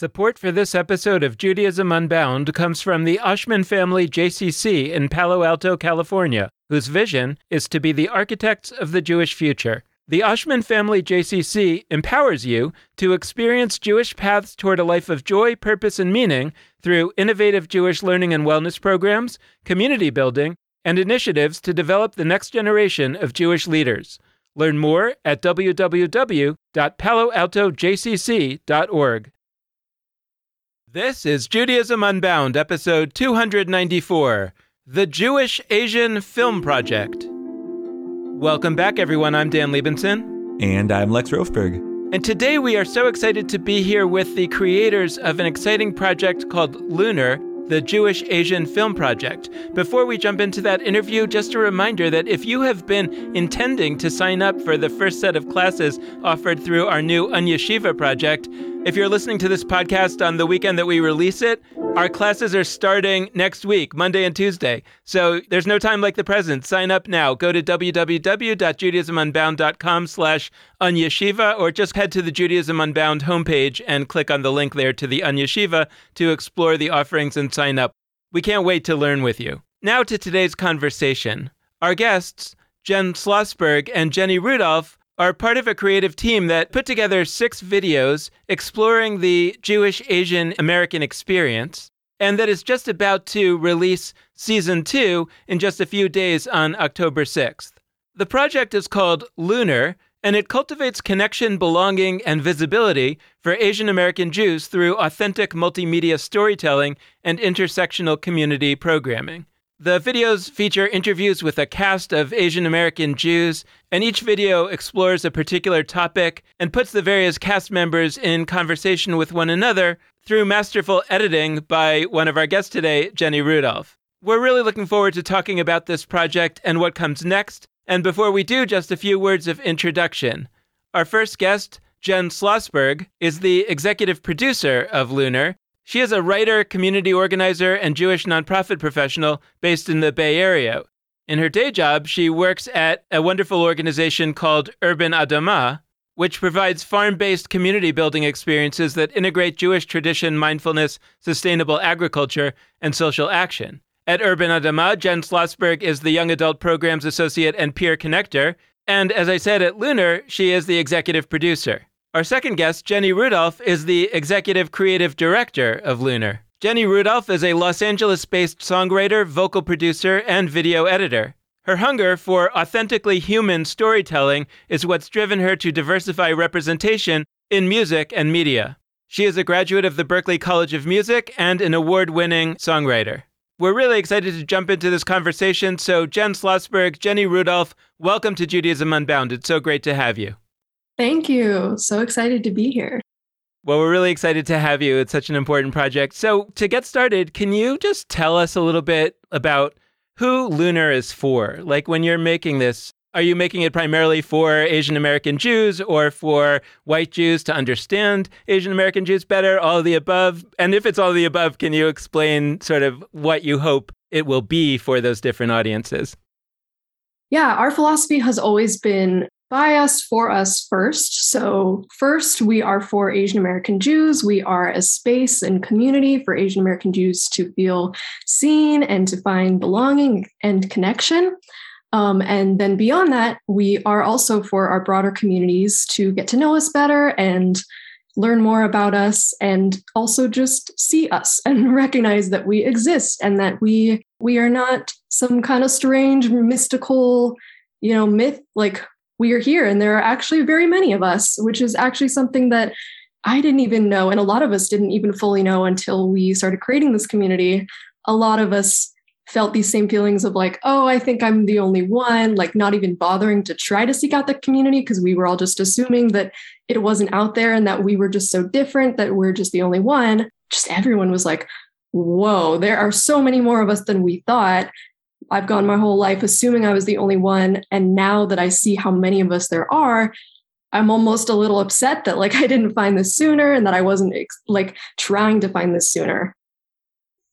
Support for this episode of Judaism Unbound comes from the Oshman Family JCC in Palo Alto, California, whose vision is to be the architects of the Jewish future. The Oshman Family JCC empowers you to experience Jewish paths toward a life of joy, purpose, and meaning through innovative Jewish learning and wellness programs, community building, and initiatives to develop the next generation of Jewish leaders. Learn more at www.paloaltojcc.org. This is Judaism Unbound, episode 294 The Jewish Asian Film Project. Welcome back, everyone. I'm Dan Libenson. And I'm Lex Rofeberg. And today we are so excited to be here with the creators of an exciting project called Lunar, the Jewish Asian Film Project. Before we jump into that interview, just a reminder that if you have been intending to sign up for the first set of classes offered through our new Unyeshiva project, if you're listening to this podcast on the weekend that we release it, our classes are starting next week, Monday and Tuesday. So there's no time like the present. Sign up now. Go to www.judaismunbound.com slash unyeshiva or just head to the Judaism Unbound homepage and click on the link there to the Unyeshiva to explore the offerings and sign up. We can't wait to learn with you. Now to today's conversation. Our guests, Jen Schlossberg and Jenny Rudolph, are part of a creative team that put together six videos exploring the Jewish Asian American experience, and that is just about to release season two in just a few days on October 6th. The project is called Lunar, and it cultivates connection, belonging, and visibility for Asian American Jews through authentic multimedia storytelling and intersectional community programming. The videos feature interviews with a cast of Asian American Jews, and each video explores a particular topic and puts the various cast members in conversation with one another through masterful editing by one of our guests today, Jenny Rudolph. We're really looking forward to talking about this project and what comes next. And before we do, just a few words of introduction. Our first guest, Jen Schlossberg, is the executive producer of Lunar she is a writer, community organizer, and Jewish nonprofit professional based in the Bay Area. In her day job, she works at a wonderful organization called Urban Adamah, which provides farm based community building experiences that integrate Jewish tradition, mindfulness, sustainable agriculture, and social action. At Urban Adamah, Jen Schlossberg is the Young Adult Programs Associate and Peer Connector. And as I said at Lunar, she is the executive producer. Our second guest, Jenny Rudolph, is the executive creative director of Lunar. Jenny Rudolph is a Los Angeles based songwriter, vocal producer, and video editor. Her hunger for authentically human storytelling is what's driven her to diversify representation in music and media. She is a graduate of the Berklee College of Music and an award winning songwriter. We're really excited to jump into this conversation. So, Jen Schlossberg, Jenny Rudolph, welcome to Judaism Unbounded. So great to have you. Thank you. So excited to be here. Well, we're really excited to have you. It's such an important project. So, to get started, can you just tell us a little bit about who Lunar is for? Like, when you're making this, are you making it primarily for Asian American Jews or for white Jews to understand Asian American Jews better? All of the above? And if it's all of the above, can you explain sort of what you hope it will be for those different audiences? Yeah, our philosophy has always been by us, for us first. So, first, we are for Asian American Jews. We are a space and community for Asian American Jews to feel seen and to find belonging and connection. Um, and then beyond that, we are also for our broader communities to get to know us better and learn more about us and also just see us and recognize that we exist and that we we are not some kind of strange mystical you know myth like we are here and there are actually very many of us which is actually something that i didn't even know and a lot of us didn't even fully know until we started creating this community. A lot of us felt these same feelings of like oh i think i'm the only one like not even bothering to try to seek out the community because we were all just assuming that it wasn't out there and that we were just so different that we're just the only one. Just everyone was like whoa there are so many more of us than we thought I've gone my whole life assuming I was the only one. And now that I see how many of us there are, I'm almost a little upset that like I didn't find this sooner and that I wasn't like trying to find this sooner.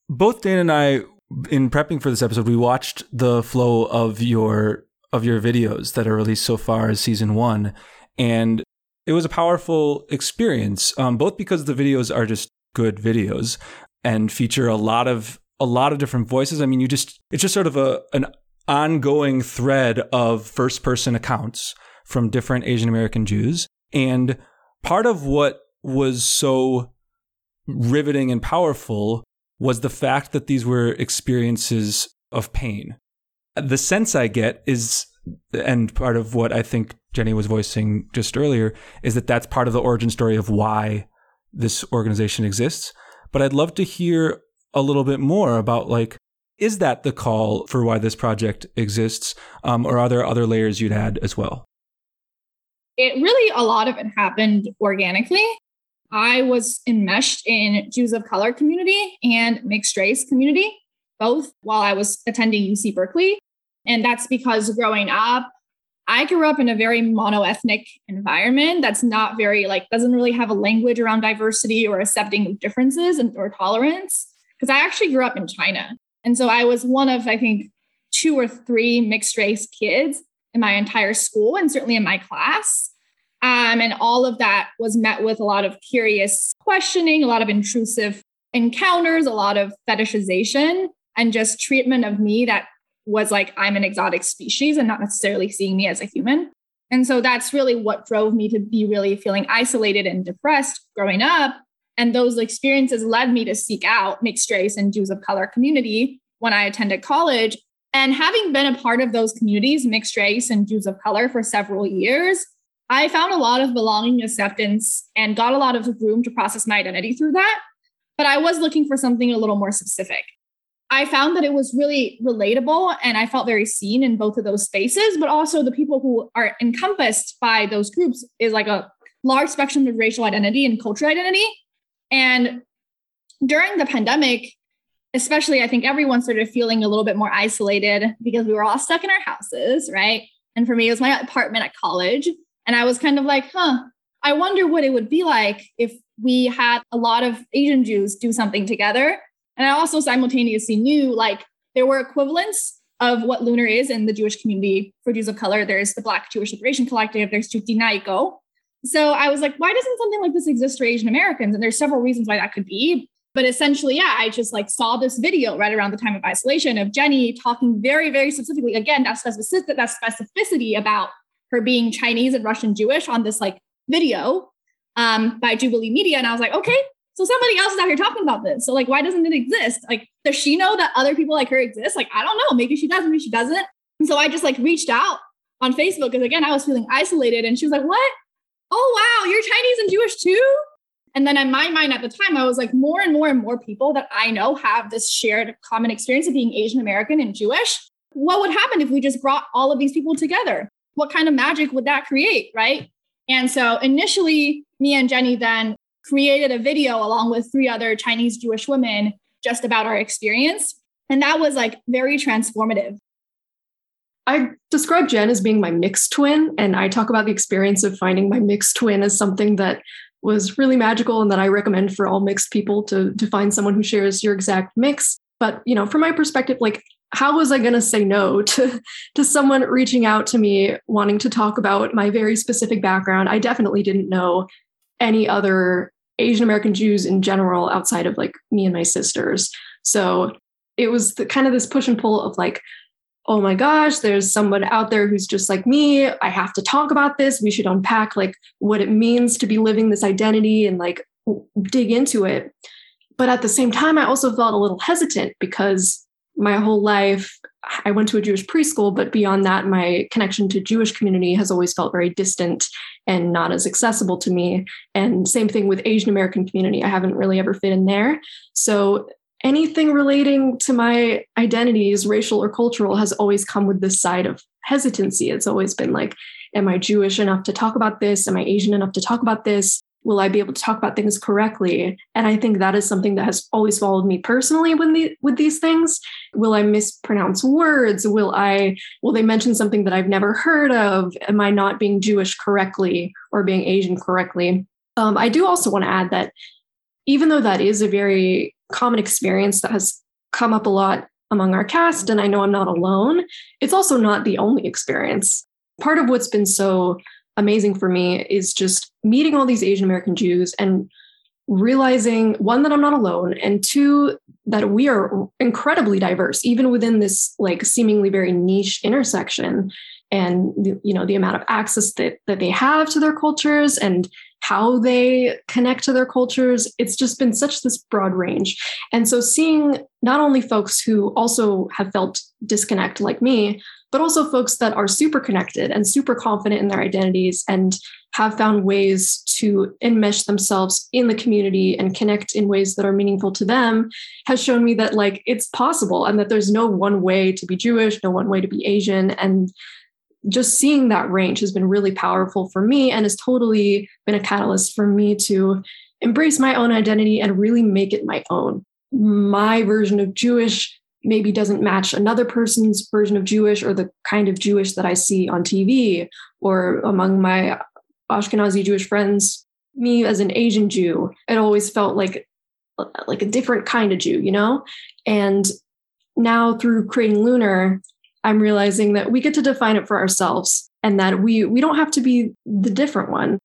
Both Dan and I, in prepping for this episode, we watched the flow of your of your videos that are released so far as season one, and it was a powerful experience. Um, both because the videos are just good videos and feature a lot of a lot of different voices. I mean, you just it's just sort of a an ongoing thread of first person accounts from different Asian American Jews. And part of what was so riveting and powerful was the fact that these were experiences of pain. The sense I get is, and part of what I think Jenny was voicing just earlier, is that that's part of the origin story of why this organization exists. But I'd love to hear a little bit more about like, is that the call for why this project exists? Um, or are there other layers you'd add as well? It really, a lot of it happened organically. I was enmeshed in Jews of color community and mixed race community, both while I was attending UC Berkeley. And that's because growing up, I grew up in a very monoethnic environment that's not very like doesn't really have a language around diversity or accepting of differences and or tolerance. Because I actually grew up in China. And so I was one of, I think, two or three mixed race kids in my entire school and certainly in my class. Um, and all of that was met with a lot of curious questioning, a lot of intrusive encounters, a lot of fetishization, and just treatment of me that was like I'm an exotic species and not necessarily seeing me as a human. And so that's really what drove me to be really feeling isolated and depressed growing up. And those experiences led me to seek out mixed race and Jews of color community when I attended college. And having been a part of those communities, mixed race and Jews of color, for several years, I found a lot of belonging acceptance and got a lot of room to process my identity through that. But I was looking for something a little more specific. I found that it was really relatable and I felt very seen in both of those spaces, but also the people who are encompassed by those groups is like a large spectrum of racial identity and cultural identity. And during the pandemic, especially, I think everyone started feeling a little bit more isolated because we were all stuck in our houses, right? And for me, it was my apartment at college. And I was kind of like, huh, I wonder what it would be like if we had a lot of Asian Jews do something together. And I also simultaneously knew like there were equivalents of what Lunar is in the Jewish community for Jews of color. There's the Black Jewish Liberation Collective, there's Juti Naiko. So I was like, why doesn't something like this exist for Asian Americans? And there's several reasons why that could be. But essentially, yeah, I just like saw this video right around the time of isolation of Jenny talking very, very specifically, again, that specificity, that specificity about her being Chinese and Russian Jewish on this like video um, by Jubilee Media. And I was like, okay, so somebody else is out here talking about this. So like, why doesn't it exist? Like, does she know that other people like her exist? Like, I don't know. Maybe she does, maybe she doesn't. And so I just like reached out on Facebook because again, I was feeling isolated. And she was like, what? Oh, wow, you're Chinese and Jewish too? And then in my mind at the time, I was like, more and more and more people that I know have this shared common experience of being Asian American and Jewish. What would happen if we just brought all of these people together? what kind of magic would that create? Right. And so initially, me and Jenny then created a video along with three other Chinese Jewish women just about our experience. And that was like very transformative. I describe Jen as being my mixed twin. And I talk about the experience of finding my mixed twin as something that was really magical and that I recommend for all mixed people to, to find someone who shares your exact mix. But, you know, from my perspective, like how was I to say no to, to someone reaching out to me wanting to talk about my very specific background? I definitely didn't know any other Asian American Jews in general outside of like me and my sisters. So it was the kind of this push and pull of like, oh my gosh, there's someone out there who's just like me. I have to talk about this. We should unpack like what it means to be living this identity and like dig into it. But at the same time, I also felt a little hesitant because my whole life i went to a jewish preschool but beyond that my connection to jewish community has always felt very distant and not as accessible to me and same thing with asian american community i haven't really ever fit in there so anything relating to my identities racial or cultural has always come with this side of hesitancy it's always been like am i jewish enough to talk about this am i asian enough to talk about this will I be able to talk about things correctly? And I think that is something that has always followed me personally when the, with these things. Will I mispronounce words? Will I will they mention something that I've never heard of? Am I not being Jewish correctly or being Asian correctly? Um, I do also want to add that even though that is a very common experience that has come up a lot among our cast, and I know I'm not alone, it's also not the only experience. Part of what's been so amazing for me is just meeting all these Asian American Jews and realizing one that i'm not alone and two that we are incredibly diverse even within this like seemingly very niche intersection and you know the amount of access that that they have to their cultures and how they connect to their cultures. It's just been such this broad range. And so seeing not only folks who also have felt disconnect like me but also folks that are super connected and super confident in their identities and have found ways to enmesh themselves in the community and connect in ways that are meaningful to them has shown me that like it's possible and that there's no one way to be jewish no one way to be asian. And just seeing that range has been really powerful for me and has totally been a catalyst for me to embrace my own identity and really make it my own. My version of Jewish maybe doesn't match another person's version of Jewish or the kind of Jewish that I see on TV or among my Ashkenazi Jewish friends. Me as an Asian Jew, it always felt like like a different kind of Jew, you know? And now through creating Lunar, I'm realizing that we get to define it for ourselves and that we we don't have to be the different one.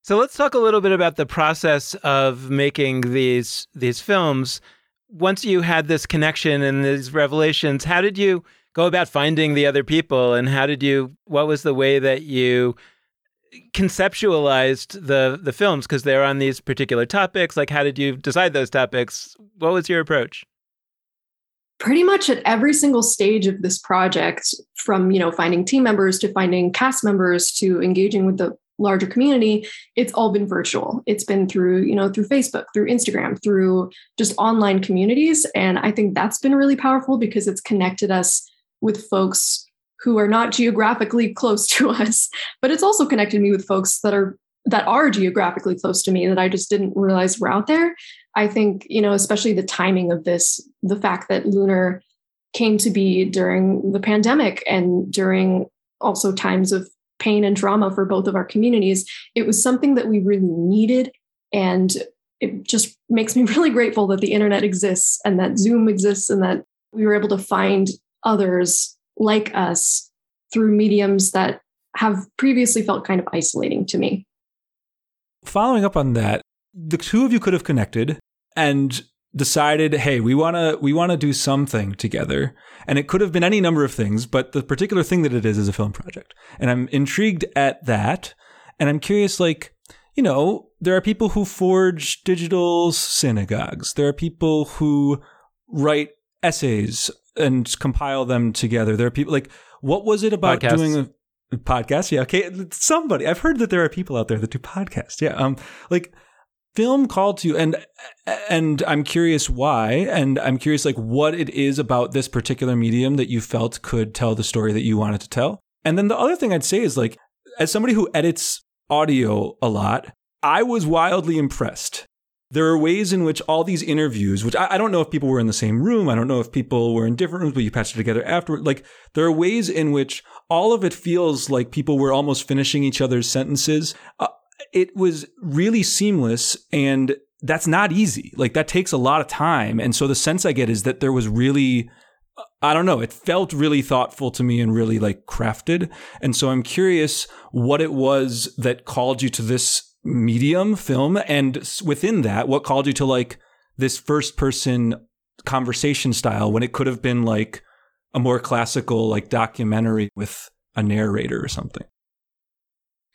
So let's talk a little bit about the process of making these these films. Once you had this connection and these revelations, how did you go about finding the other people? And how did you what was the way that you conceptualized the the films? Because they're on these particular topics. Like how did you decide those topics? What was your approach pretty much at every single stage of this project from you know finding team members to finding cast members to engaging with the larger community it's all been virtual. It's been through you know through facebook through instagram through just online communities. And i think that's been really powerful because it's connected us with folks who are not geographically close to us but it's also connected me with folks that are that are geographically close to me that i just didn't realize were out there I think, you know, especially the timing of this, the fact that Lunar came to be during the pandemic and during also times of pain and trauma for both of our communities, it was something that we really needed. And it just makes me really grateful that the internet exists and that Zoom exists and that we were able to find others like us through mediums that have previously felt kind of isolating to me. Following up on that, the two of you could have connected and decided, hey, we want to we want to do something together. And it could have been any number of things, but the particular thing that it is is a film project. And I'm intrigued at that. And I'm curious like, you know, there are people who forge digital synagogues. There are people who write essays and compile them together. There are people like what was it about Podcasts. doing a podcast? Yeah, okay. Somebody. I've heard that there are people out there that do podcasts. Yeah. Um like film called to you and and I'm curious why and I'm curious like what it is about this particular medium that you felt could tell the story that you wanted to tell. And then the other thing I'd say is like as somebody who edits audio a lot, I was wildly impressed. There are ways in which all these interviews, which I, I don't know if people were in the same room, I don't know if people were in different rooms, but you patched it together afterward. Like there are ways in which all of it feels like people were almost finishing each other's sentences. Uh, it was really seamless and that's not easy. Like that takes a lot of time. And so the sense I get is that there was really I don't know, it felt really thoughtful to me and really like crafted. And so I'm curious what it was that called you to this medium film and within that what called you to like this first person conversation style when it could have been like a more classical like documentary with a narrator or something.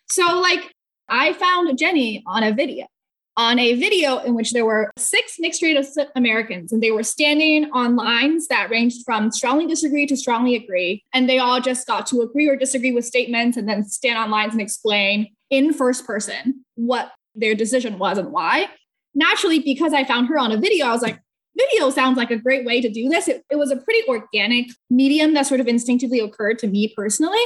So like I found Jenny on a video, on a video in which there were six mixed race Americans and they were standing on lines that ranged from strongly disagree to strongly agree. And they all just got to agree or disagree with statements and then stand on lines and explain in first person what their decision was and why. Naturally, because I found her on a video, I was like, video sounds like a great way to do this. It, it was a pretty organic medium that sort of instinctively occurred to me personally.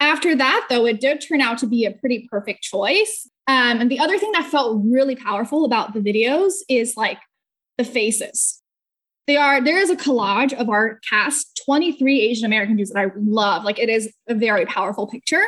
After that, though, it did turn out to be a pretty perfect choice. Um, and the other thing that felt really powerful about the videos is like the faces. They are there is a collage of our cast, 23 Asian American Jews that I love. Like it is a very powerful picture.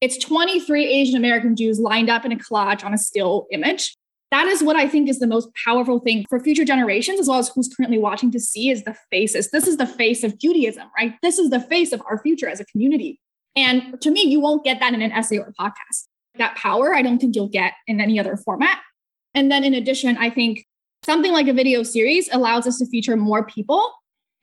It's 23 Asian American Jews lined up in a collage on a still image. That is what I think is the most powerful thing for future generations, as well as who's currently watching to see is the faces. This is the face of Judaism, right? This is the face of our future as a community. And to me, you won't get that in an essay or podcast. That power, I don't think you'll get in any other format. And then in addition, I think something like a video series allows us to feature more people.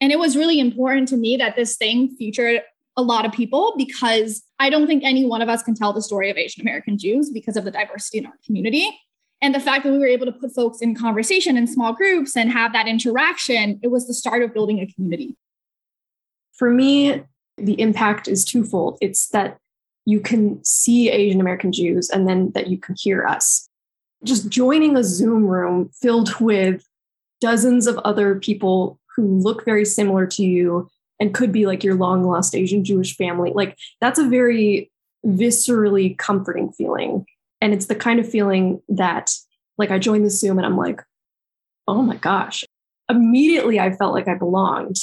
And it was really important to me that this thing featured a lot of people because I don't think any one of us can tell the story of Asian American Jews because of the diversity in our community. And the fact that we were able to put folks in conversation in small groups and have that interaction, it was the start of building a community. For me, the impact is twofold. It's that you can see Asian American Jews and then that you can hear us. Just joining a Zoom room filled with dozens of other people who look very similar to you and could be like your long lost Asian Jewish family, like that's a very viscerally comforting feeling. And it's the kind of feeling that, like, I joined the Zoom and I'm like, oh my gosh. Immediately, I felt like I belonged.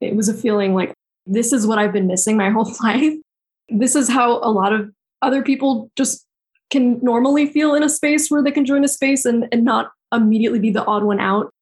It was a feeling like, this is what I've been missing my whole life. This is how a lot of other people just can normally feel in a space where they can join a space and, and not immediately be the odd one out.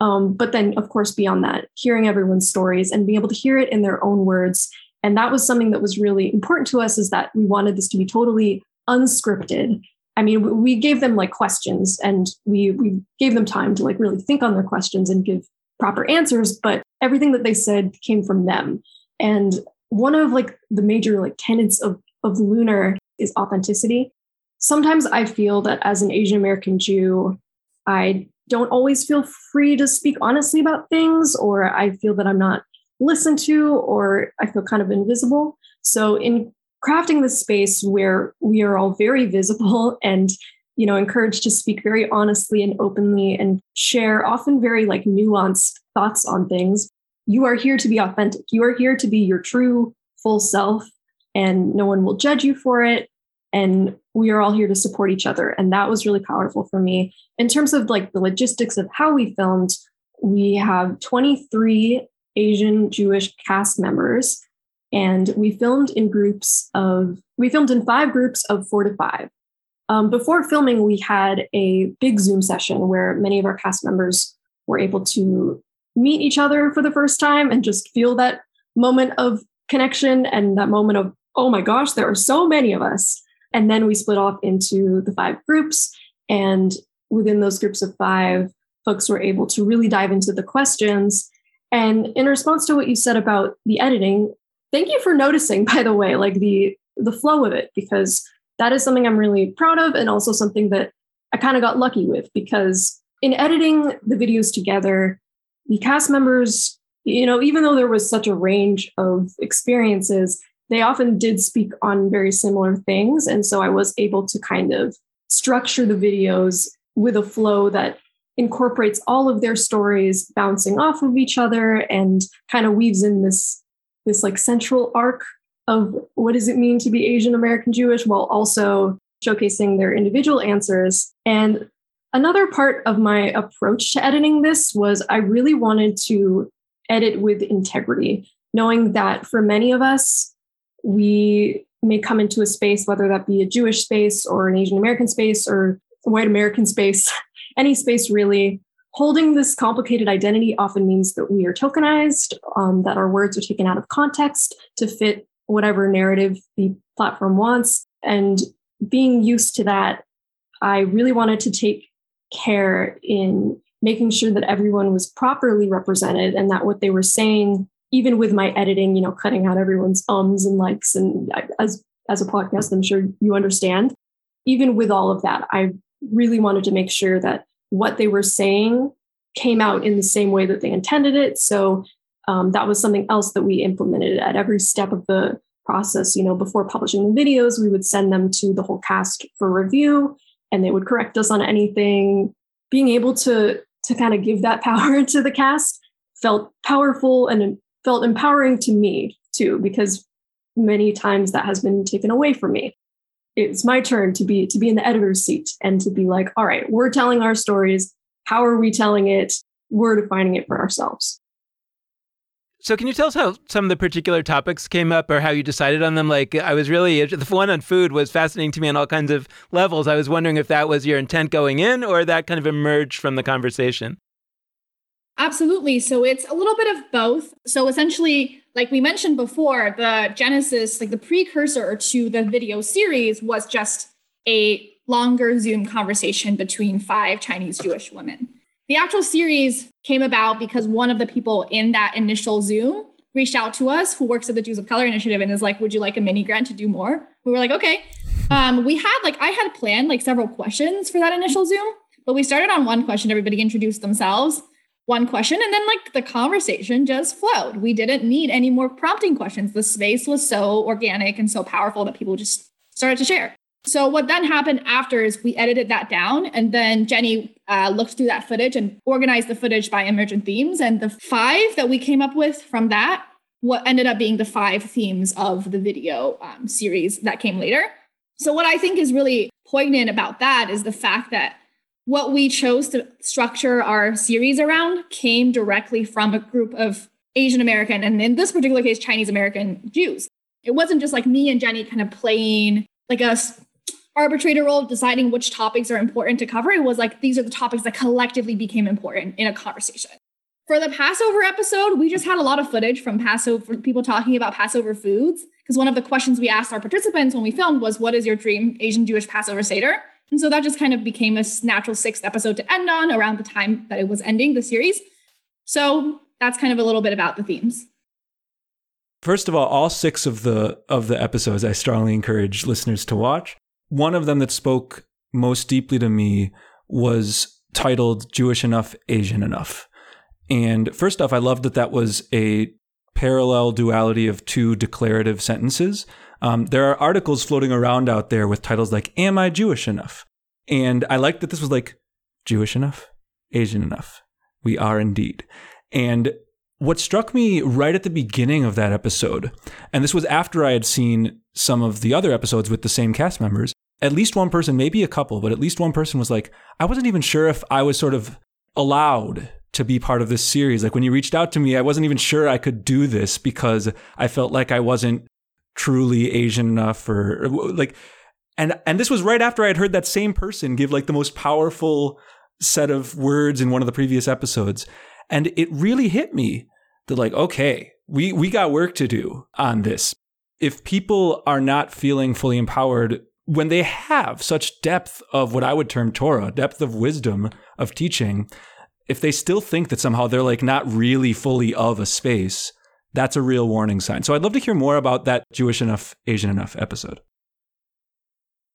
Um, but then, of course, beyond that, hearing everyone's stories and being able to hear it in their own words. And that was something that was really important to us is that we wanted this to be totally unscripted I mean, we gave them like questions and we we gave them time to like really think on their questions and give proper answers, but everything that they said came from them. And one of like the major like tenets of of Lunar is authenticity. Sometimes I feel that as an Asian American Jew, I don't always feel free to speak honestly about things, or I feel that I'm not listened to, or I feel kind of invisible. So, in crafting this space where we are all very visible and you know encouraged to speak very honestly and openly and share often very like nuanced thoughts on things you are here to be authentic. You are here to be your true full self and no one will judge you for it. And we are all here to support each other. And that was really powerful for me. In terms of like the logistics of how we filmed we have 23 asian jewish cast members and we filmed in groups of, we filmed in five groups of four to five. Um, before filming, we had a big Zoom session where many of our cast members were able to meet each other for the first time and just feel that moment of connection and that moment of, oh my gosh, there are so many of us. And then we split off into the five groups. And within those groups of five, folks were able to really dive into the questions. And in response to what you said about the editing, thank you for noticing by the way like the the flow of it because that is something i'm really proud of and also something that i kind of got lucky with because in editing the videos together the cast members you know even though there was such a range of experiences they often did speak on very similar things and so i was able to kind of structure the videos with a flow that incorporates all of their stories bouncing off of each other and kind of weaves in this this like central arc of what does it mean to be Asian American Jewish while also showcasing their individual answers. And another part of my approach to editing this was I really wanted to edit with integrity, knowing that for many of us, we may come into a space, whether that be a Jewish space or an Asian American space or a white American space, any space really, Holding this complicated identity often means that we are tokenized, um, that our words are taken out of context to fit whatever narrative the platform wants. And being used to that, I really wanted to take care in making sure that everyone was properly represented and that what they were saying, even with my editing, you know, cutting out everyone's ums and likes, and as as a podcast, I'm sure you understand. Even with all of that, I really wanted to make sure that what they were saying came out in the same way that they intended it. So um, that was something else that we implemented at every step of the process. You know, before publishing the videos, we would send them to the whole cast for review, and they would correct us on anything. Being able to to kind of give that power to the cast felt powerful and felt empowering to me too, because many times that has been taken away from me. It's my turn to be to be in the editor's seat and to be like all right we're telling our stories. How are we telling it? We're defining it for ourselves so can you tell us how some of the particular topics came up or how you decided on them like i was really the one on food was fascinating to me on all kinds of levels i was wondering if that was your intent going in or that kind of emerged from the conversation Absolutely. So it's a little bit of both. So essentially, like we mentioned before, the genesis, like the precursor to the video series was just a longer Zoom conversation between five Chinese Jewish women. The actual series came about because one of the people in that initial Zoom reached out to us who works at the Jews of Color Initiative and is like, Would you like a mini grant to do more? We were like, Okay. Um, we had like, I had planned like several questions for that initial Zoom, but we started on one question. Everybody introduced themselves, one question, and then like the conversation just flowed. We didn't need any more prompting questions. The space was so organic and so powerful that people just started to share. So what then happened after is we edited that down, and then Jenny uh, looked through that footage and organized the footage by emergent themes. And the five that we came up with from that, what ended up being the five themes of the video um, series that came later. So what I think is really poignant about that is the fact that what we chose to structure our series around came directly from a group of Asian American, and in this particular case, Chinese American Jews. It wasn't just like me and Jenny kind of playing like a arbitrator role of deciding which topics are important to cover. It was like these are the topics that collectively became important in a conversation. For the Passover episode, we just had a lot of footage from Passover people talking about Passover foods. Because one of the questions we asked our participants when we filmed was, What is your dream Asian Jewish Passover Seder? And so that just kind of became a natural sixth episode to end on around the time that it was ending the series. So that's kind of a little bit about the themes. First of all, all six of the of the episodes I strongly encourage listeners to watch. One of them that spoke most deeply to me was titled Jewish Enough, Asian Enough. And first off, I loved that that was a parallel duality of two declarative sentences. Um, there are articles floating around out there with titles like, Am I Jewish Enough? And I liked that this was like, Jewish enough, Asian enough. We are indeed. And what struck me right at the beginning of that episode, and this was after I had seen some of the other episodes with the same cast members, at least one person, maybe a couple, but at least one person was like, I wasn't even sure if I was sort of allowed to be part of this series. Like when you reached out to me, I wasn't even sure I could do this because I felt like I wasn't truly Asian enough or like and and this was right after I had heard that same person give like the most powerful set of words in one of the previous episodes. And it really hit me that like, okay, we we got work to do on this. If people are not feeling fully empowered when they have such depth of what I would term Torah, depth of wisdom of teaching, if they still think that somehow they're like not really fully of a space, that's a real warning sign. So I'd love to hear more about that Jewish enough, Asian enough episode.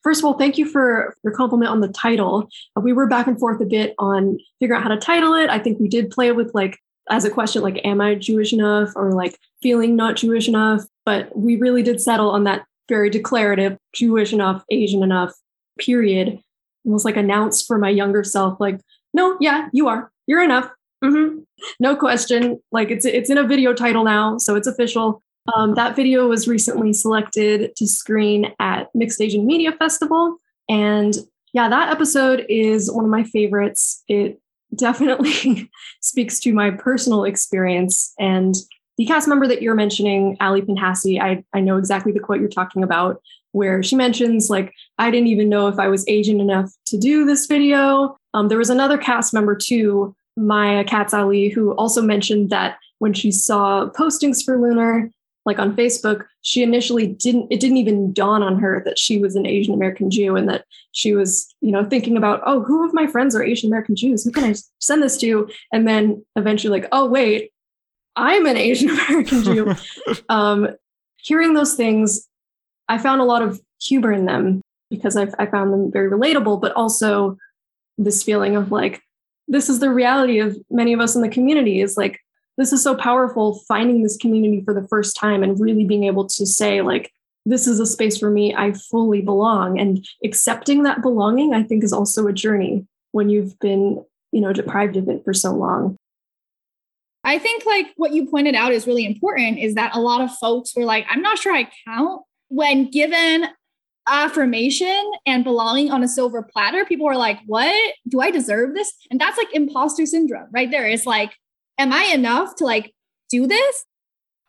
First of all, thank you for your compliment on the title. We were back and forth a bit on figuring out how to title it. I think we did play with like as a question like am I Jewish enough or like feeling not Jewish enough, but we really did settle on that very declarative Jewish enough, Asian enough period. Almost like announced for my younger self like no, yeah, you are. You're enough. Mm-hmm. No question. Like it's it's in a video title now, so it's official. Um, that video was recently selected to screen at Mixed Asian Media Festival, and yeah, that episode is one of my favorites. It definitely speaks to my personal experience and the cast member that you're mentioning, Ali Pinhasi, I, I know exactly the quote you're talking about, where she mentions, like, I didn't even know if I was Asian enough to do this video. Um, there was another cast member too, Maya Katz Ali, who also mentioned that when she saw postings for Lunar, like on Facebook, she initially didn't, it didn't even dawn on her that she was an Asian American Jew and that she was, you know, thinking about, oh, who of my friends are Asian American Jews? Who can I send this to? And then eventually, like, oh, wait, I'm an Asian American Jew. um, hearing those things, I found a lot of humor in them because i I found them very relatable, but also this feeling of like, this is the reality of many of us in the community is like, this is so powerful finding this community for the first time and really being able to say, like, this is a space for me, I fully belong. And accepting that belonging, I think, is also a journey when you've been, you know, deprived of it for so long. I think like what you pointed out is really important is that a lot of folks were like, I'm not sure I count when given affirmation and belonging on a silver platter. People are like, what? Do I deserve this? And that's like imposter syndrome right there. It's like, am I enough to like do this?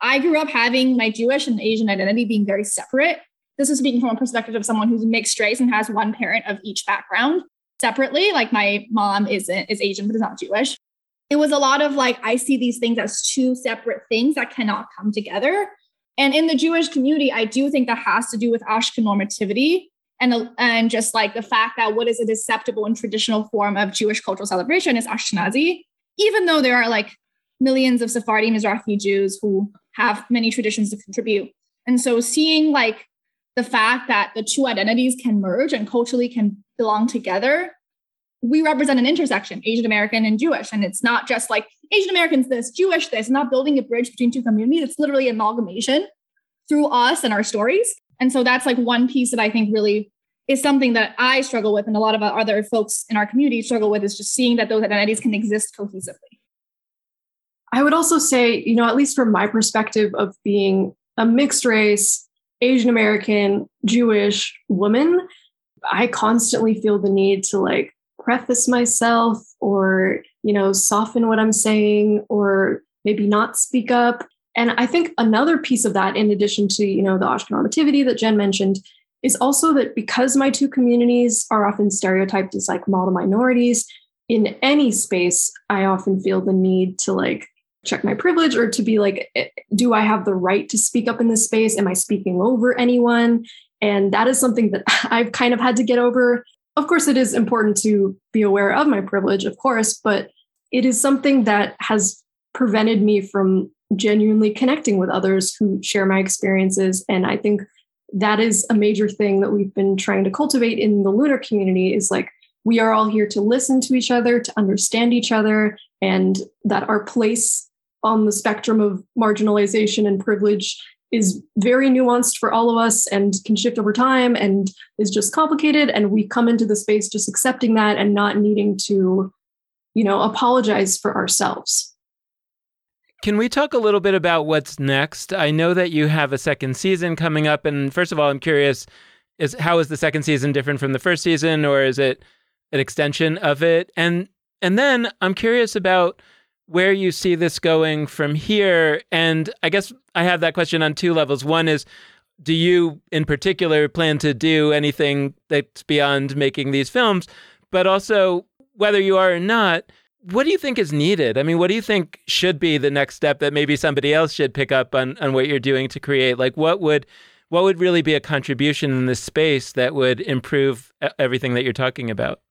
I grew up having my Jewish and Asian identity being very separate. This is speaking from a perspective of someone who's mixed race and has one parent of each background separately. Like my mom isn't is Asian but is not Jewish it was a lot of like, I see these things as two separate things that cannot come together. And in the Jewish community, I do think that has to do with Ashkenormativity and and just like the fact that what is a acceptable and traditional form of Jewish cultural celebration is Ashkenazi, even though there are like millions of Sephardi Mizrahi Jews who have many traditions to contribute. And so seeing like the fact that the two identities can merge and culturally can belong together, we represent an intersection, Asian American and Jewish. And it's not just like Asian Americans this, Jewish this, not building a bridge between two communities. It's literally amalgamation through us and our stories. And so that's like one piece that I think really is something that I struggle with, and a lot of other folks in our community struggle with, is just seeing that those identities can exist cohesively. I would also say, you know, at least from my perspective of being a mixed race, Asian American, Jewish woman, I constantly feel the need to like preface myself or, you know, soften what I'm saying or maybe not speak up. And I think another piece of that, in addition to, you know, the Ashkenormativity that Jen mentioned, is also that because my two communities are often stereotyped as like model minorities, in any space, I often feel the need to like check my privilege or to be like, eh, do I have the right to speak up in this space? Am I speaking over anyone? And that is something that I've kind of had to get over. Of course, it is important to be aware of my privilege, of course, but it is something that has prevented me from genuinely connecting with others who share my experiences. And I think that is a major thing that we've been trying to cultivate in the lunar community is like we are all here to listen to each other, to understand each other, and that our place on the spectrum of marginalization and privilege is very nuanced for all of us and can shift over time and is just complicated. And we come into the space just accepting that and not needing to, you know, apologize for ourselves. Can we talk a little bit about what's next? I know that you have a second season coming up, and first of all, I'm curious: is how is the second season different from the first season, or is it an extension of it? And and then I'm curious about where you see this going from here. And I guess I have that question on two levels. One is, do you in particular plan to do anything that's beyond making these films? But also, whether you are or not what do you think is needed? I mean, what do you think should be the next step that maybe somebody else should pick up on, on what you're doing to create? Like, what would what would really be a contribution in this space that would improve everything that you're talking about?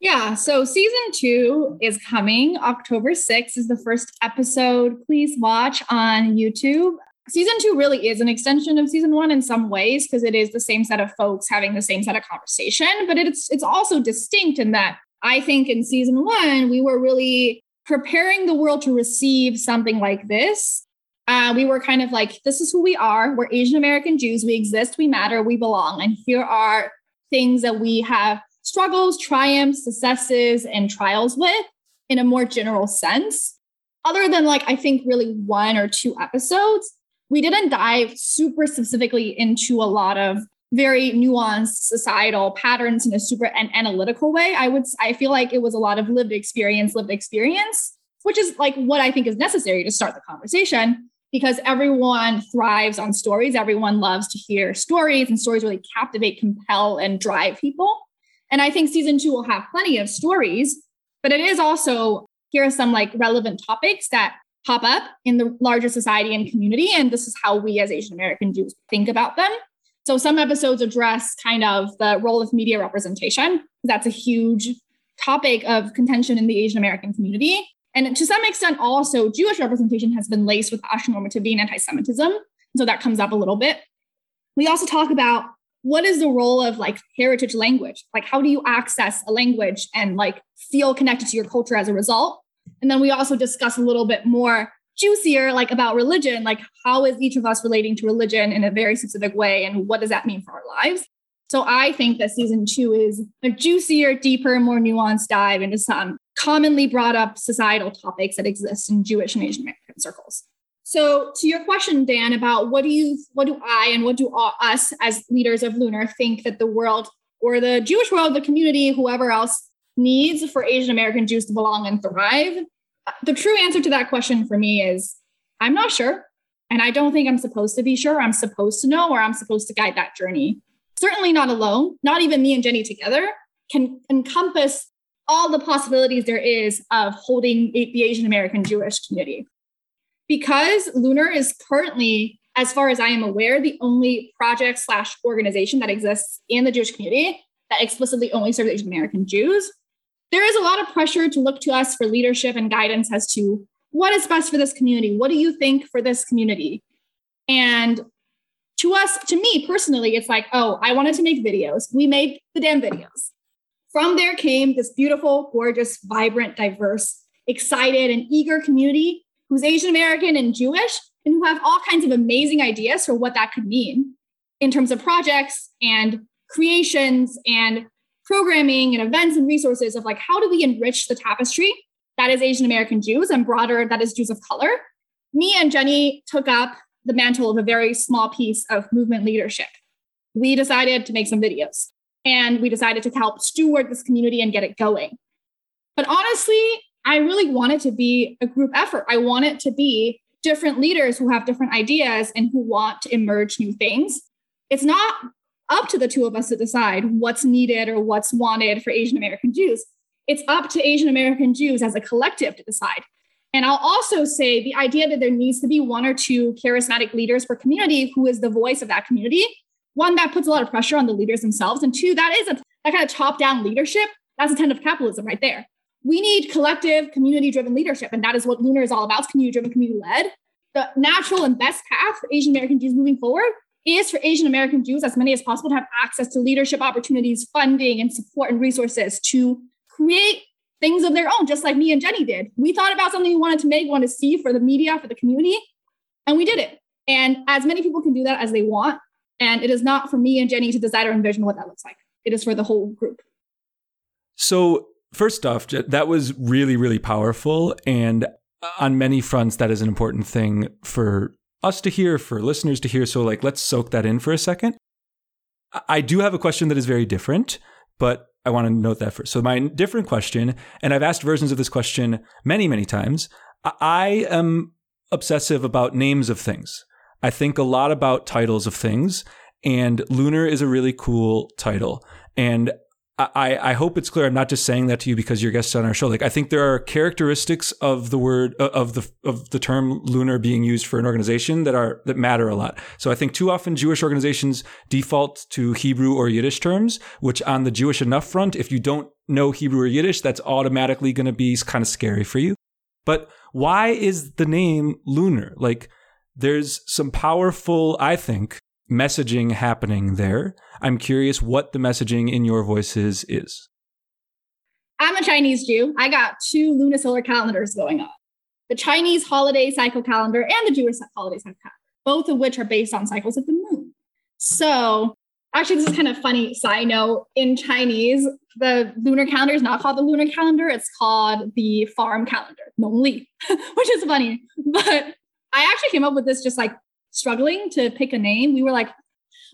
Yeah, so season two is coming. October 6th is the first episode. Please watch on YouTube. Season two really is an extension of season one in some ways because it is the same set of folks having the same set of conversation, but it's it's also distinct in that I think in season one, we were really preparing the world to receive something like this. Uh, we were kind of like, this is who we are. We're Asian American Jews. We exist, we matter, we belong. And here are things that we have struggles, triumphs, successes, and trials with in a more general sense. Other than like, I think really one or two episodes, we didn't dive super specifically into a lot of very nuanced societal patterns in a super and analytical way. I would I feel like it was a lot of lived experience, lived experience, which is like what I think is necessary to start the conversation because everyone thrives on stories. Everyone loves to hear stories, and stories really captivate, compel, and drive people. And I think season two will have plenty of stories, but it is also here are some like relevant topics that pop up in the larger society and community. And this is how we as Asian American Jews think about them. So some episodes address kind of the role of media representation. That's a huge topic of contention in the Asian American community. And to some extent, also Jewish representation has been laced with Ashkenormativity and anti-Semitism. So that comes up a little bit. We also talk about what is the role of like heritage language? Like how do you access a language and like feel connected to your culture as a result? And then we also discuss a little bit more juicier like about religion like how is each of us relating to religion in a very specific way and what does that mean for our lives? So i think that season two is a juicier deeper more nuanced dive into some commonly brought up societal topics that exist in jewish and asian american circles. So to your question dan about what do you what do i and what do all, us as leaders of lunar think that the world or the jewish world the community whoever else needs for asian american jews to belong and thrive the true answer to that question for me is I'm not sure. And I don't think I'm supposed to be sure. I'm supposed to know or I'm supposed to guide that journey. Certainly not alone, not even me and Jenny together can encompass all the possibilities there is of holding the Asian American Jewish community. Because Lunar is currently as far as I am aware, the only project slash organization that exists in the Jewish community that explicitly only serves Asian American Jews. There is a lot of pressure to look to us for leadership and guidance as to what is best for this community. What do you think for this community? And to us, to me personally, it's like, oh, I wanted to make videos. We made the damn videos. From there came this beautiful, gorgeous, vibrant, diverse, excited, and eager community who's Asian American and Jewish and who have all kinds of amazing ideas for what that could mean in terms of projects and creations and programming and events and resources of like how do we enrich the tapestry that is Asian American Jews and broader that is Jews of color. Me and Jenny took up the mantle of a very small piece of movement leadership. We decided to make some videos and we decided to help steward this community and get it going. But honestly, I really want it to be a group effort. I want it to be different leaders who have different ideas and who want to emerge new things. It's not up to the two of us to decide what's needed or what's wanted for Asian American Jews. It's up to Asian American Jews as a collective to decide. And I'll also say the idea that there needs to be one or two charismatic leaders per community who is the voice of that community. One, that puts a lot of pressure on the leaders themselves. And two, that is a that kind of top down leadership. That's a tenet of capitalism right there we need collective community driven leadership. And that is what Lunar is all about community driven, community led. The natural and best path for Asian American Jews moving forward is for Asian American Jews, as many as possible, to have access to leadership opportunities, funding, and support and resources to create things of their own, just like me and Jenny did. We thought about something we wanted to make, wanted to see for the media, for the community, and we did it. And as many people can do that as they want. And it is not for me and Jenny to decide or envision what that looks like. It is for the whole group. So First off, that was really, really powerful. And on many fronts, that is an important thing for us to hear, for listeners to hear. So, like, let's soak that in for a second. I do have a question that is very different, but I want to note that first. So, my different question, and I've asked versions of this question many, many times. I am obsessive about names of things. I think a lot about titles of things, and Lunar is a really cool title. And I, I hope it's clear. I'm not just saying that to you because you're guests on our show. Like I think there are characteristics of the word uh, of the of the term lunar being used for an organization that are that matter a lot. So I think too often Jewish organizations default to Hebrew or Yiddish terms, which on the Jewish enough front, if you don't know Hebrew or Yiddish, that's automatically going to be kind of scary for you. But why is the name lunar? Like there's some powerful, I think, messaging happening there. I'm curious what the messaging in your voices is. I'm a Chinese Jew. I got two lunisolar calendars going on the Chinese holiday cycle calendar and the Jewish holiday cycle calendar, both of which are based on cycles of the moon. So, actually, this is kind of funny side note. In Chinese, the lunar calendar is not called the lunar calendar, it's called the farm calendar, Nongli, which is funny. But I actually came up with this just like struggling to pick a name. We were like,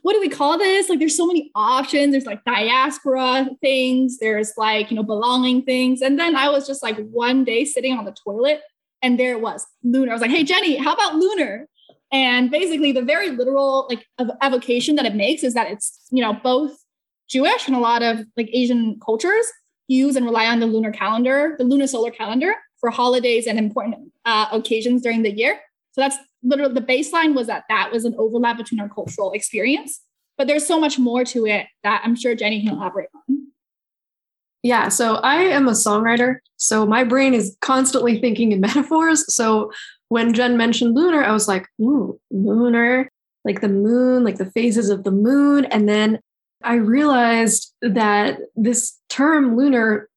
what do we call this? Like, there's so many options. There's like diaspora things, there's like, you know, belonging things. And then I was just like one day sitting on the toilet and there it was, lunar. I was like, hey, Jenny, how about lunar? And basically, the very literal like evocation that it makes is that it's, you know, both Jewish and a lot of like Asian cultures use and rely on the lunar calendar, the lunisolar calendar for holidays and important uh, occasions during the year. So that's literally the baseline was that that was an overlap between our cultural experience. But there's so much more to it that I'm sure Jenny can elaborate on. Yeah, so I am a songwriter. So my brain is constantly thinking in metaphors. So when Jen mentioned lunar, I was like, ooh, lunar, like the moon, like the phases of the moon. And then I realized that this term lunar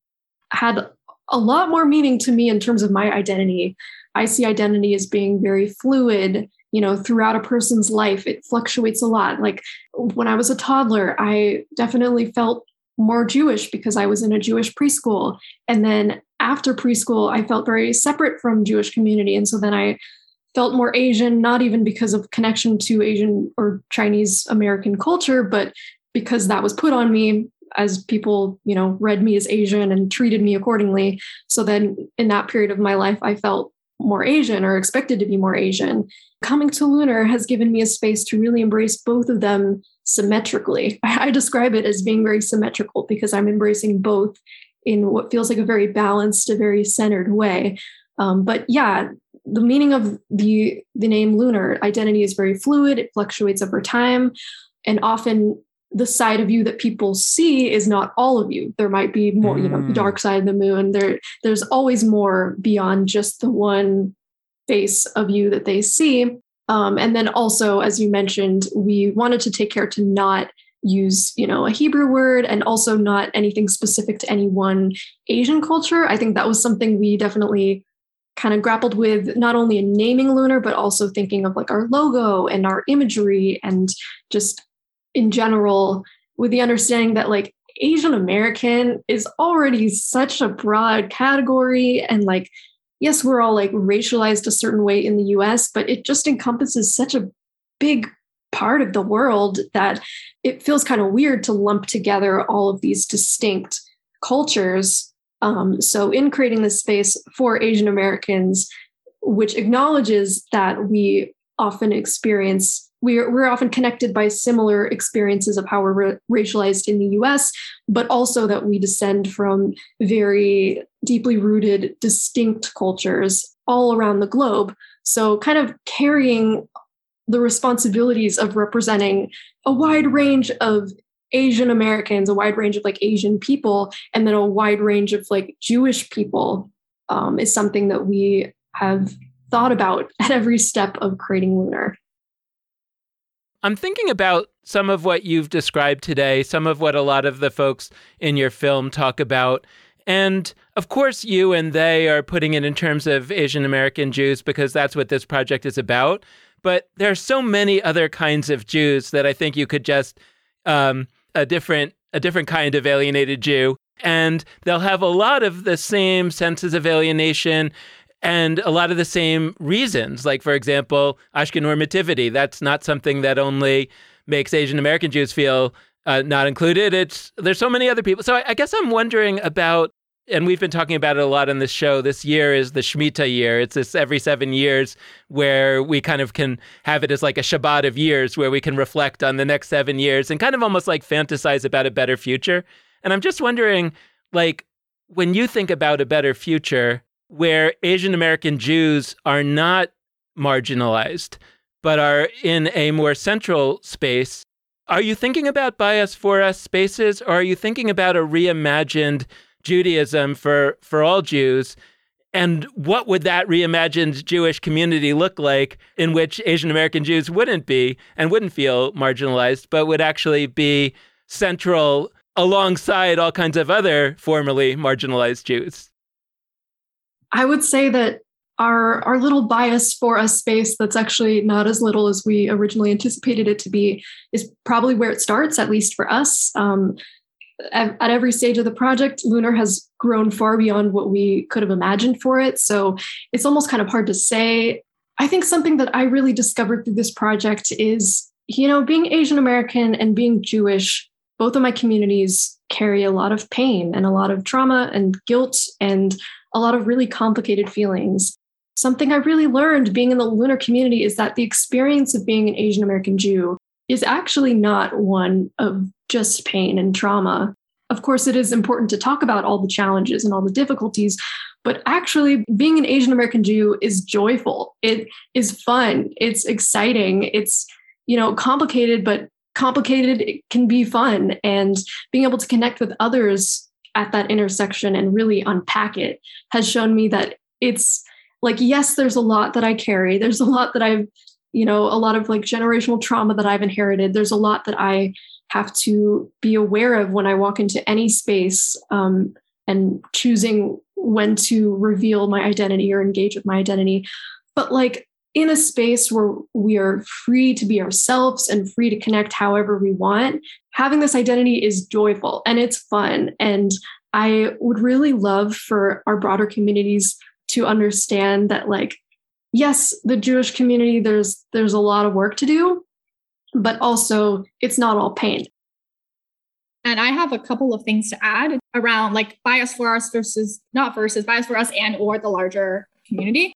had a lot more meaning to me in terms of my identity. I see identity as being very fluid, you know, throughout a person's life. It fluctuates a lot. Like when I was a toddler, I definitely felt more Jewish because I was in a Jewish preschool. And then after preschool, I felt very separate from Jewish community. And so then I felt more Asian, not even because of connection to Asian or Chinese American culture, but because that was put on me as people, you know, read me as Asian and treated me accordingly. So then in that period of my life, I felt more Asian or expected to be more Asian. Coming to Lunar has given me a space to really embrace both of them symmetrically. I describe it as being very symmetrical because I'm embracing both in what feels like a very balanced, a very centered way. Um, but yeah, the meaning of the the name lunar identity is very fluid it fluctuates over time and often the side of you that people see is not all of you there might be more mm. you know the mm. dark side of the moon there there's always more beyond just the one face of you that they see um, and then also as you mentioned we wanted to take care to not use you know a hebrew word and also not anything specific to any one asian culture i think that was something we definitely kind of grappled with not only in naming lunar but also thinking of like our logo and our imagery and just in general with the understanding that like asian american is already such a broad category and like yes we're all like racialized a certain way in the us but it just encompasses such a big part of the world that it feels kind of weird to lump together all of these distinct cultures. Um, so, in creating this space for Asian Americans, which acknowledges that we often experience, we're, we're often connected by similar experiences of how we're ra- racialized in the US, but also that we descend from very deeply rooted, distinct cultures all around the globe. So, kind of carrying the responsibilities of representing a wide range of Asian Americans, a wide range of like Asian people, and then a wide range of like Jewish people um, is something that we have thought about at every step of creating Lunar. I'm thinking about some of what you've described today, some of what a lot of the folks in your film talk about. And of course, you and they are putting it in terms of Asian American Jews because that's what this project is about but there are so many other kinds of Jews that I think you could just um, a different a different kind of alienated Jew, and they'll have a lot of the same senses of alienation and a lot of the same reasons. Like for example, Ashkenormativity. That's not something that only makes Asian American Jews feel uh, not included. It's there's so many other people. So I, I guess I'm wondering about and we've been talking about it a lot on this show. This year is the Shemitah year. It's this every seven years where we kind of can have it as like a Shabbat of years where we can reflect on the next seven years and kind of almost like fantasize about a better future. And I'm just wondering, like, when you think about a better future where Asian American Jews are not marginalized, but are in a more central space, are you thinking about by us for us spaces or are you thinking about a reimagined Judaism for for all Jews. And what would that reimagined Jewish community look like in which Asian American Jews wouldn't be and wouldn't feel marginalized, but would actually be central alongside all kinds of other formerly marginalized Jews? I would say that our our little by us for us space that's actually not as little as we originally anticipated it to be is probably where it starts, at least for us. Um, at, at every stage of the project, Lunar has grown far beyond what we could have imagined for it. So it's almost kind of hard to say. I think something that I really discovered through this project is, you know, being Asian American and being Jewish, both of my communities carry a lot of pain and a lot of trauma and guilt and a lot of really complicated feelings. Something I really learned being in the lunar community is that the experience of being an Asian American Jew is actually not one of just pain and trauma. Of course, it is important to talk about all the challenges and all the difficulties, but actually, being an Asian American Jew is joyful. It is fun. It's exciting. It's, you know, complicated, but complicated it can be fun. And being able to connect with others at that intersection and really unpack it has shown me that it's like, yes, there's a lot that I carry. There's a lot that I've you know a lot of like generational trauma that i've inherited there's a lot that i have to be aware of when i walk into any space um, and choosing when to reveal my identity or engage with my identity but like in a space where we are free to be ourselves and free to connect however we want having this identity is joyful and it's fun and i would really love for our broader communities to understand that like yes, the Jewish community, there's there's a lot of work to do, but also it's not all pain. And I have a couple of things to add around like by us for us versus not versus by us for us and or the larger community.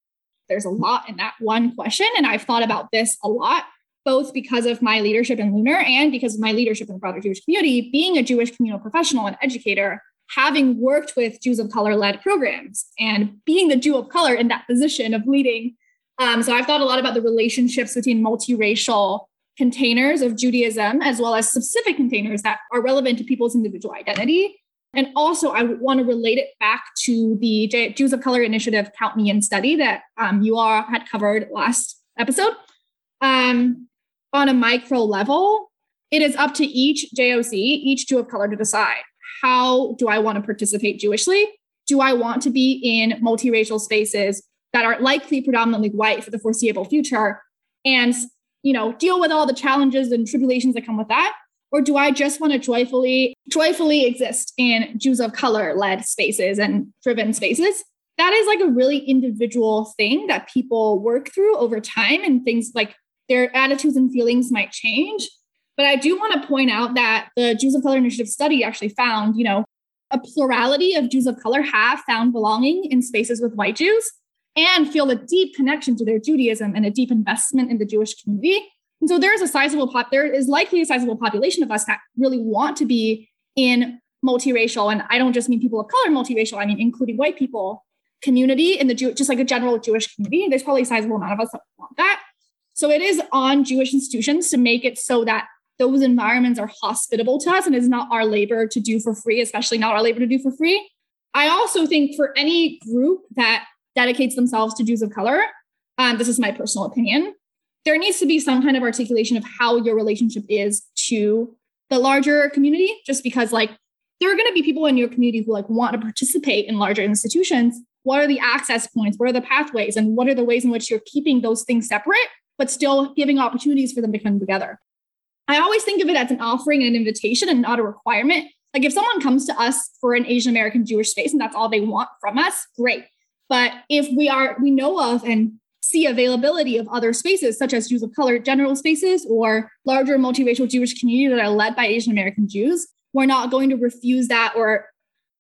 There's a lot in that one question. And I've thought about this a lot, both because of my leadership in Lunar and because of my leadership in the broader Jewish community. Being a Jewish communal professional and educator, having worked with Jews of color led programs and being the Jew of color in that position of leading. Um, so I've thought a lot about the relationships between multiracial containers of Judaism, as well as specific containers that are relevant to people's individual identity. And also, I want to relate it back to the Jews of Color Initiative Count Me In study that um, you all had covered last episode. Um, on a micro level, it is up to each JOC, each Jew of color, to decide how do I want to participate Jewishly? Do I want to be in multiracial spaces that are likely predominantly white for the foreseeable future and you know deal with all the challenges and tribulations that come with that? Or do I just want to joyfully, joyfully exist in Jews of color led spaces and driven spaces? That is like a really individual thing that people work through over time and things like their attitudes and feelings might change. But I do want to point out that the Jews of Color Initiative study actually found, you know, a plurality of Jews of color have found belonging in spaces with white Jews and feel a deep connection to their Judaism and a deep investment in the Jewish community. And so there is a sizable pop, there is likely a sizable population of us that really want to be in multiracial, and I don't just mean people of color multiracial, I mean including white people community in the Jew, just like a general Jewish community. There's probably a sizable amount of us that want that. So it is on Jewish institutions to make it so that those environments are hospitable to us and is not our labor to do for free, especially not our labor to do for free. I also think for any group that dedicates themselves to Jews of color, um, this is my personal opinion, there needs to be some kind of articulation of how your relationship is to the larger community, just because like there are going to be people in your community who like want to participate in larger institutions. What are the access points? What are the pathways? And what are the ways in which you're keeping those things separate, but still giving opportunities for them to come together? I always think of it as an offering and an invitation and not a requirement. Like if someone comes to us for an Asian American Jewish space and that's all they want from us, great. But if we are, we know of and see availability of other spaces, such as Jews of color general spaces or larger multiracial Jewish community that are led by Asian American Jews, we're not going to refuse that or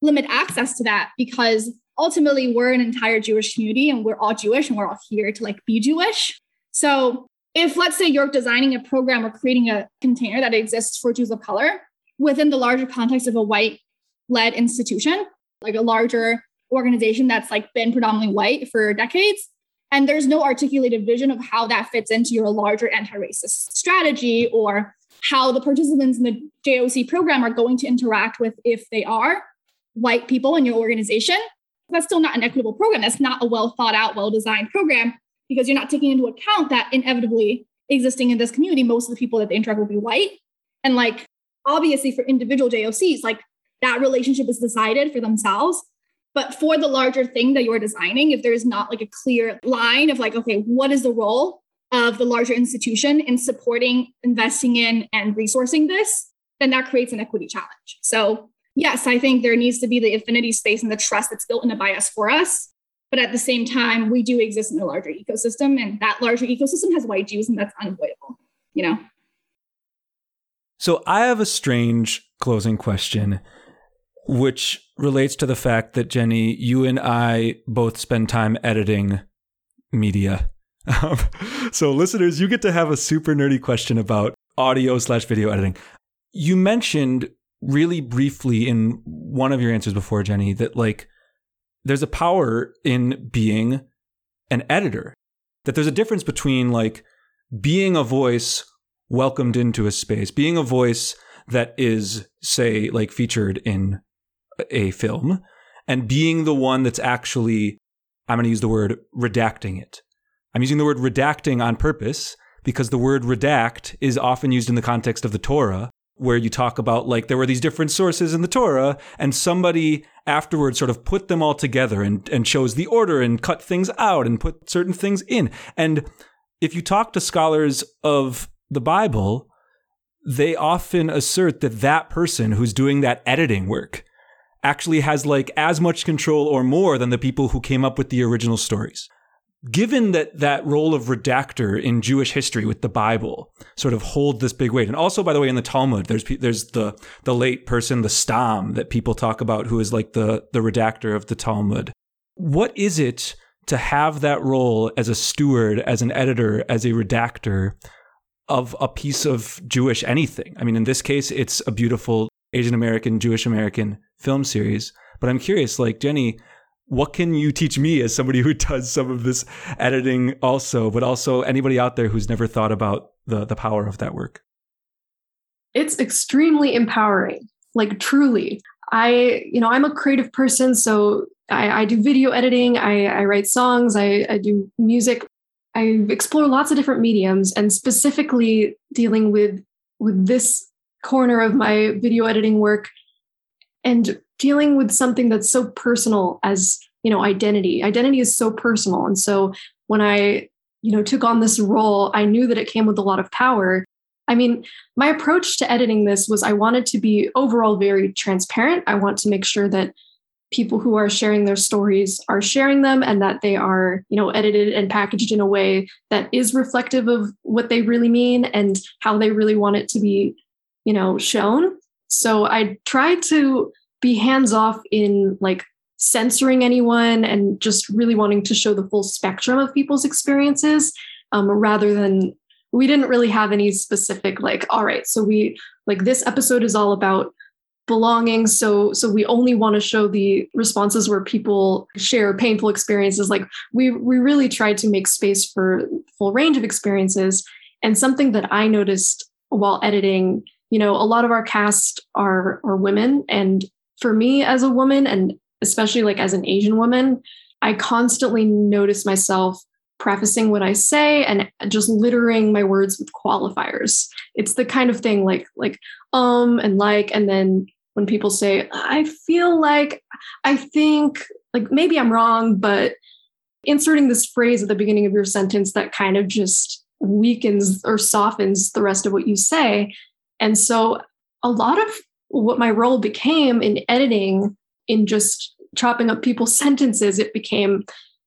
limit access to that because ultimately we're an entire Jewish community and we're all Jewish and we're all here to like be Jewish. So if let's say you're designing a program or creating a container that exists for Jews of color within the larger context of a white led institution, like a larger organization that's like been predominantly white for decades, and there's no articulated vision of how that fits into your larger anti-racist strategy or how the participants in the JOC program are going to interact with if they are white people in your organization. That's still not an equitable program. That's not a well thought out, well designed program because you're not taking into account that inevitably existing in this community, most of the people that they interact will be white. And like, obviously, for individual JOCs, like that relationship is decided for themselves. But for the larger thing that you're designing, if there's not like a clear line of like, okay, what is the role of the larger institution in supporting, investing in, and resourcing this, then that creates an equity challenge. So, yes, I think there needs to be the affinity space and the trust that's built in a by us for us but at the same time, we do exist in a larger ecosystem, and that larger ecosystem has white Jews, and that's unavoidable, you know? So I have a strange closing question, which relates to the fact that, Jenny, you and I both spend time editing media. Um, so, listeners, you get to have a super nerdy question about audio slash video editing. You mentioned really briefly in one of your answers before, Jenny, that like there's a power in being an editor. That there's a difference between like being a voice welcomed into a space, being a voice that is, say, like featured in a film, and being the one that's actually, I'm going to use the word redacting it. I'm using the word redacting on purpose because the word redact is often used in the context of the Torah where you talk about like there were these different sources in the Torah, and somebody afterwards sort of put them all together and, and chose the order and cut things out and put certain things in. And if you talk to scholars of the Bible, they often assert that that person who's doing that editing work actually has like as much control or more than the people who came up with the original stories given that that role of redactor in Jewish history with the Bible sort of hold this big weight, and also by the way in the Talmud, there's there's the the late person, the Stam, that people talk about, who is like the the redactor of the Talmud. What is it to have that role as a steward, as an editor, as a redactor of a piece of Jewish anything? I mean, in this case, it's a beautiful Asian American, Jewish American film series. But I'm curious, like Jenny, what can you teach me as somebody who does some of this editing also, but also anybody out there who's never thought about the the power of that work? It's extremely empowering, like truly. I, you know, I'm a creative person, so I, I do video editing, I, I write songs, I, I do music. I explore lots of different mediums, and specifically dealing with with this corner of my video editing work and dealing with something that's so personal as you know identity. Identity is so personal. And so when i you know took on this role i knew that it came with a lot of power. I mean my approach to editing this was i wanted to be overall very transparent. I want to make sure that people who are sharing their stories are sharing them and that they are you know edited and packaged in a way that is reflective of what they really mean and how they really want it to be you know shown. So i tried to be hands off in like censoring anyone and just really wanting to show the full spectrum of people's experiences um, rather than we didn't really have any specific like all right so we like this episode is all about belonging so so we only want to show the responses where people share painful experiences. Like we we really tried to make space for full range of experiences. And something that i noticed while editing you know a lot of our cast are are women and for me as a woman and especially like as an asian woman i constantly notice myself prefacing what i say and just littering my words with qualifiers it's the kind of thing like like um and like and then when people say, I feel like, I think, like maybe I'm wrong, but inserting this phrase at the beginning of your sentence that kind of just weakens or softens the rest of what you say. And so a lot of what my role became in editing, in just chopping up people's sentences, it became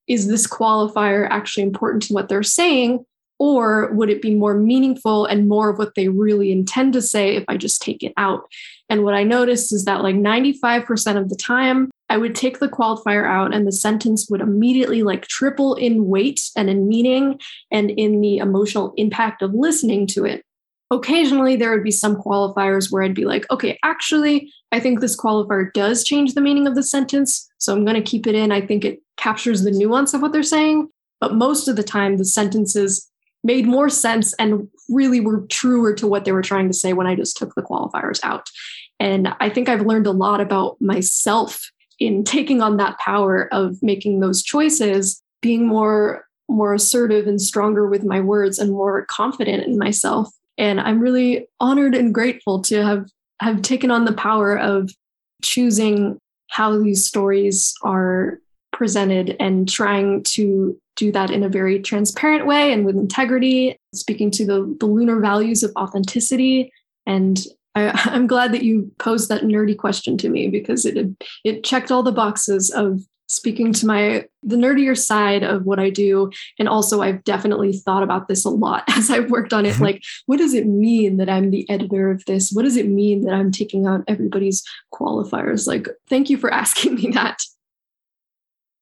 is this qualifier actually important to what they're saying? Or would it be more meaningful and more of what they really intend to say if I just take it out? And what I noticed is that like 95% of the time, I would take the qualifier out and the sentence would immediately like triple in weight and in meaning and in the emotional impact of listening to it. Occasionally, there would be some qualifiers where I'd be like, okay, actually, I think this qualifier does change the meaning of the sentence. So I'm going to keep it in. I think it captures the nuance of what they're saying. But most of the time, the sentences made more sense and really were truer to what they were trying to say when I just took the qualifiers out. And I think I've learned a lot about myself in taking on that power of making those choices, being more more assertive and stronger with my words and more confident in myself. And I'm really honored and grateful to have have taken on the power of choosing how these stories are presented and trying to do that in a very transparent way and with integrity, speaking to the, the lunar values of authenticity. And I, am glad that you posed that nerdy question to me because it it checked all the boxes of speaking to my the nerdier side of what I do. And also I've definitely thought about this a lot as I've worked on it. Mm-hmm. Like, what does it mean that I'm the editor of this? What does it mean that I'm taking out everybody's qualifiers? Like, thank you for asking me that.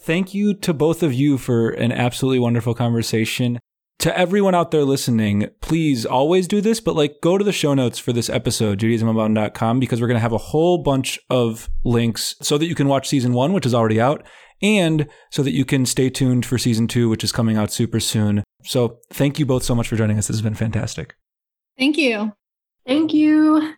Thank you to both of you for an absolutely wonderful conversation. To everyone out there listening, please always do this, but like go to the show notes for this episode, judaismunbound.com, because we're going to have a whole bunch of links so that you can watch season one, which is already out, and so that you can stay tuned for season two, which is coming out super soon. So thank you both so much for joining us. This has been fantastic. Thank you. Thank you.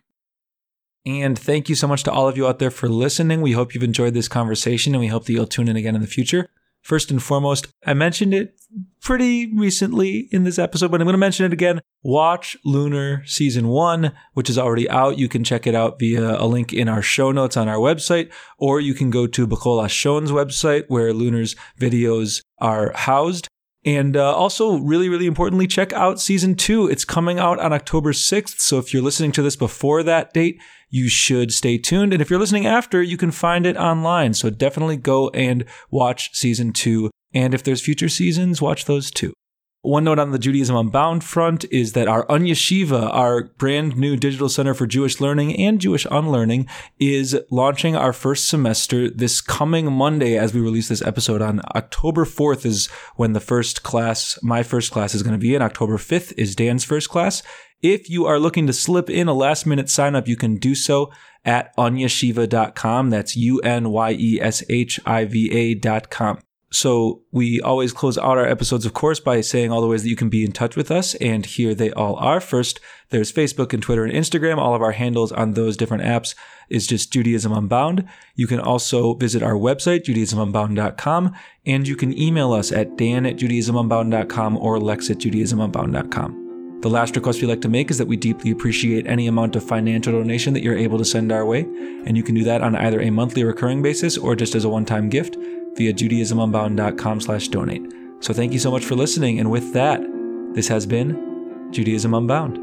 And thank you so much to all of you out there for listening. We hope you've enjoyed this conversation and we hope that you'll tune in again in the future. First and foremost, I mentioned it pretty recently in this episode, but I'm going to mention it again. Watch Lunar Season 1, which is already out. You can check it out via a link in our show notes on our website, or you can go to Be'chol Lashon's website where Lunar's videos are housed. And uh, also, really, really importantly, check out season two. It's coming out on October 6th. So if you're listening to this before that date, you should stay tuned. And if you're listening after, you can find it online. So definitely go and watch season two. And if there's future seasons, watch those too. One note on the Judaism Unbound front is that our Unyeshiva, our brand new digital center for Jewish learning and Jewish unlearning, is launching our first semester this coming Monday as we release this episode on October 4th is when the first class, my first class is going to be in. October 5th is Dan's first class. If you are looking to slip in a last minute sign up, you can do so at unyeshiva.com. That's U N Y E S H I V A.com. So we always close out our episodes, of course, by saying all the ways that you can be in touch with us. And here they all are. First, there's Facebook and Twitter and Instagram. All of our handles on those different apps is just Judaism Unbound. You can also visit our website, judaismunbound.com, and you can email us at dan at judaismunbound.com or lex at judaismunbound.com. The last request we like to make is that we deeply appreciate any amount of financial donation that you're able to send our way, and you can do that on either a monthly recurring basis or just as a one-time gift via judaismunbound.com/donate. So thank you so much for listening, and with that, this has been Judaism Unbound.